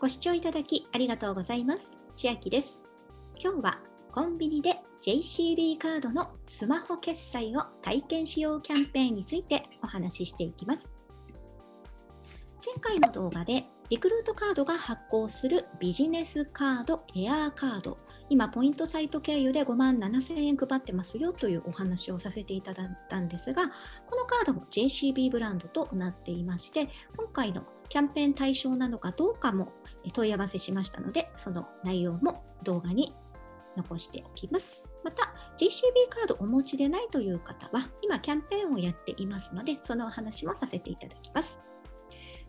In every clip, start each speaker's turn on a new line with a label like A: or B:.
A: ご視聴いただきありがとうございます。千秋です。今日はコンビニで JCB カードのスマホ決済を体験しようキャンペーンについてお話ししていきます。前回の動画でリクルートカードが発行するビジネスカード、エアーカード、今ポイントサイト経由で5万7000円配ってますよというお話をさせていただいたんですが、このカードも JCB ブランドとなっていまして、今回のキャンペーン対象なのかどうかも問い合わせしましたので、その内容も動画に残しておきます。また、JCB カードお持ちでないという方は、今キャンペーンをやっていますので、そのお話もさせていただきます。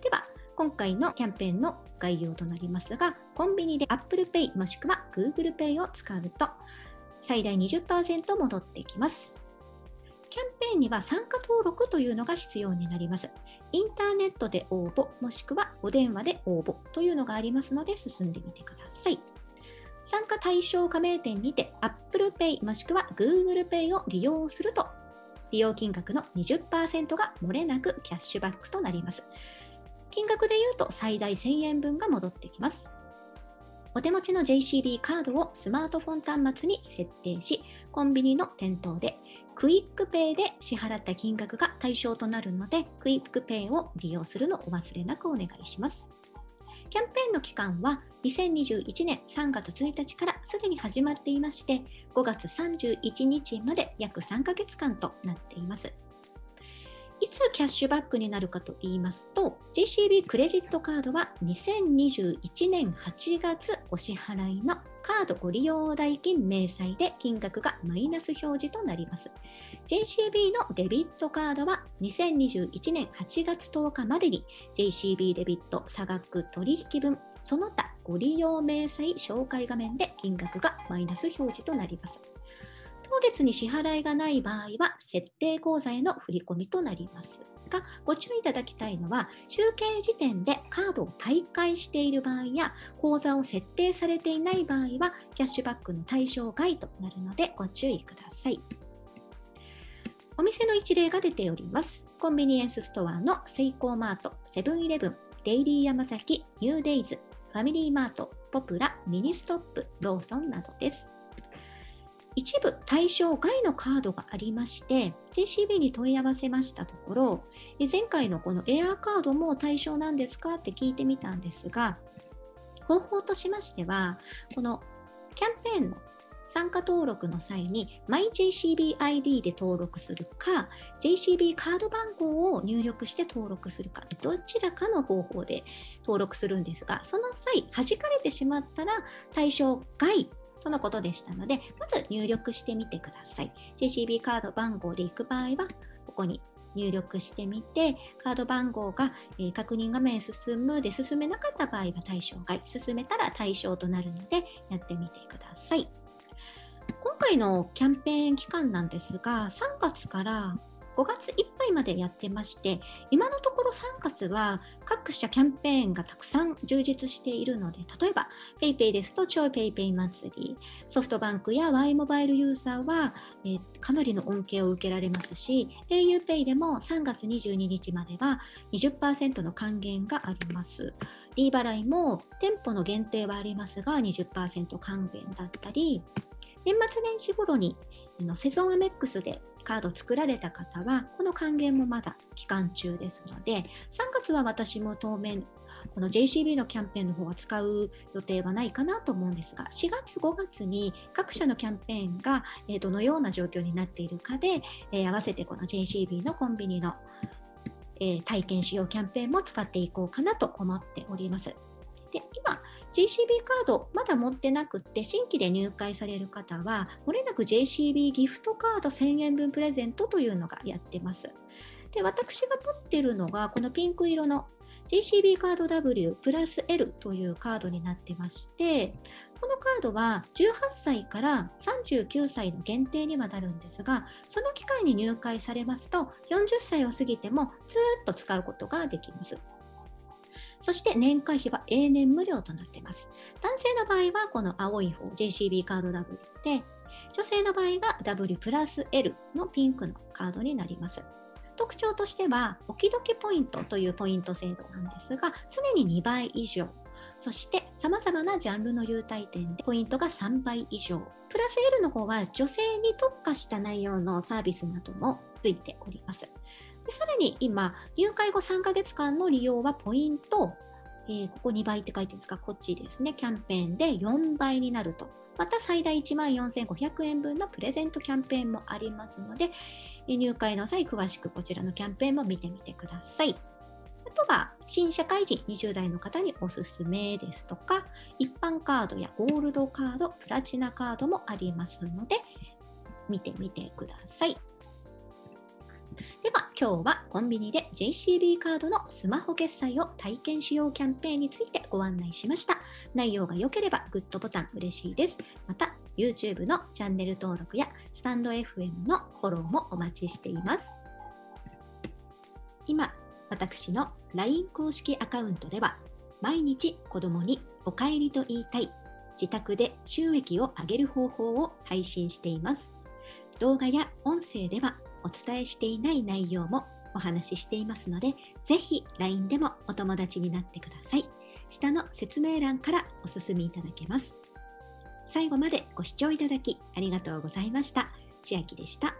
A: では、今回のキャンペーンの概要となりますが、コンビニで Apple Pay もしくは Google Pay を使うと、最大20%戻ってきます。キャンペーンには参加登録というのが必要になります。インターネットで応募、もしくはお電話で応募というのがありますので進んでみてください。参加対象加盟店にて Apple Pay もしくは Google Pay を利用すると、利用金額の20%が漏れなくキャッシュバックとなります。金額で言うと最大1000円分が戻ってきます。お手持ちの JCB カードをスマートフォン端末に設定し、コンビニの店頭でクイックペイで支払った金額が対象となるので、クイックペイを利用するのをお忘れなくお願いします。キャンペーンの期間は2021年3月1日からすでに始まっていまして、5月31日まで約3ヶ月間となっています。いつキャッシュバックになるかと言いますと、JCB クレジットカードは2021年8月お支払いのカードご利用代金明細で金額がマイナス表示となります。JCB のデビットカードは2021年8月10日までに JCB デビット差額取引分その他ご利用明細紹介画面で金額がマイナス表示となります。当月に支払いがない場合は、設定口座への振り込みとなりますが、ご注意いただきたいのは、集計時点でカードを退会している場合や、口座を設定されていない場合は、キャッシュバックの対象外となるので、ご注意ください。お店の一例が出ております。コンビニエンスストアのセイコーマート、セブンイレブン、デイリーヤマザキ、ニューデイズ、ファミリーマート、ポプラ、ミニストップ、ローソンなどです。一部対象外のカードがありまして、JCB に問い合わせましたところ、前回のこのエアーカードも対象なんですかって聞いてみたんですが、方法としましては、このキャンペーンの参加登録の際に MyJCBID で登録するか JCB カード番号を入力して登録するかどちらかの方法で登録するんですがその際弾かれてしまったら対象外とのことでしたので、まず入力してみてください。JCB カード番号で行く場合は、ここに入力してみて、カード番号が、え、確認画面進むで進めなかった場合は対象外、進めたら対象となるので、やってみてください。今回のキャンペーン期間なんですが、3月から5月いっぱいまでやってまして、今のところ3月は各社キャンペーンがたくさん充実しているので、例えば PayPay ですと超 PayPay 祭り、ソフトバンクや Y モバイルユーザーは、え、かなりの恩恵を受けられますし、auPay でも3月22日までは20%の還元があります。D 払いも店舗の限定はありますが20%還元だったり、年末年始頃にセゾンアメックスでカード作られた方は、この還元もまだ期間中ですので、3月は私も当面、この JCB のキャンペーンの方は使う予定はないかなと思うんですが、4月、5月に各社のキャンペーンがどのような状況になっているかで、合わせてこの JCB のコンビニの体験使用キャンペーンも使っていこうかなと思っております。JCB カードまだ持ってなくって新規で入会される方はもれなく JCB ギフトカード1000円分プレゼントというのがやってます。で私が持ってるのがこのピンク色の JCB カード W プラス L というカードになってまして、このカードは18歳から39歳の限定にはなるんですが、その機会に入会されますと、40歳を過ぎてもずっと使うことができます。そして年会費は永年無料となっています。男性の場合はこの青い方 JCB カード W で、女性の場合は W プラス L のピンクのカードになります。特徴としては、おきどきポイントというポイント制度なんですが、常に2倍以上、そして様々なジャンルの優待店でポイントが3倍以上。プラス L の方は女性に特化した内容のサービスなどもついております。でさらに今、入会後3ヶ月間の利用はポイント、えー、ここ2倍って書いてるんですか、こっちですね、キャンペーンで4倍になると。また最大1万4500円分のプレゼントキャンペーンもありますので、入会の際、詳しくこちらのキャンペーンも見てみてください。あとは、新社会人20代の方におすすめですとか、一般カードやゴールドカード、プラチナカードもありますので、見てみてください。今日はコンビニで JCB カードのスマホ決済を体験しようキャンペーンについてご案内しました。内容が良ければグッドボタン嬉しいです。また YouTube のチャンネル登録やスタンド FM のフォローもお待ちしています。今、私の LINE 公式アカウントでは毎日子供にお帰りと言いたい自宅で収益を上げる方法を配信しています。動画や音声ではお伝えしていない内容もお話ししていますので、ぜひ LINE でもお友達になってください。下の説明欄からお進みいただけます。最後までご視聴いただきありがとうございました。千秋でした。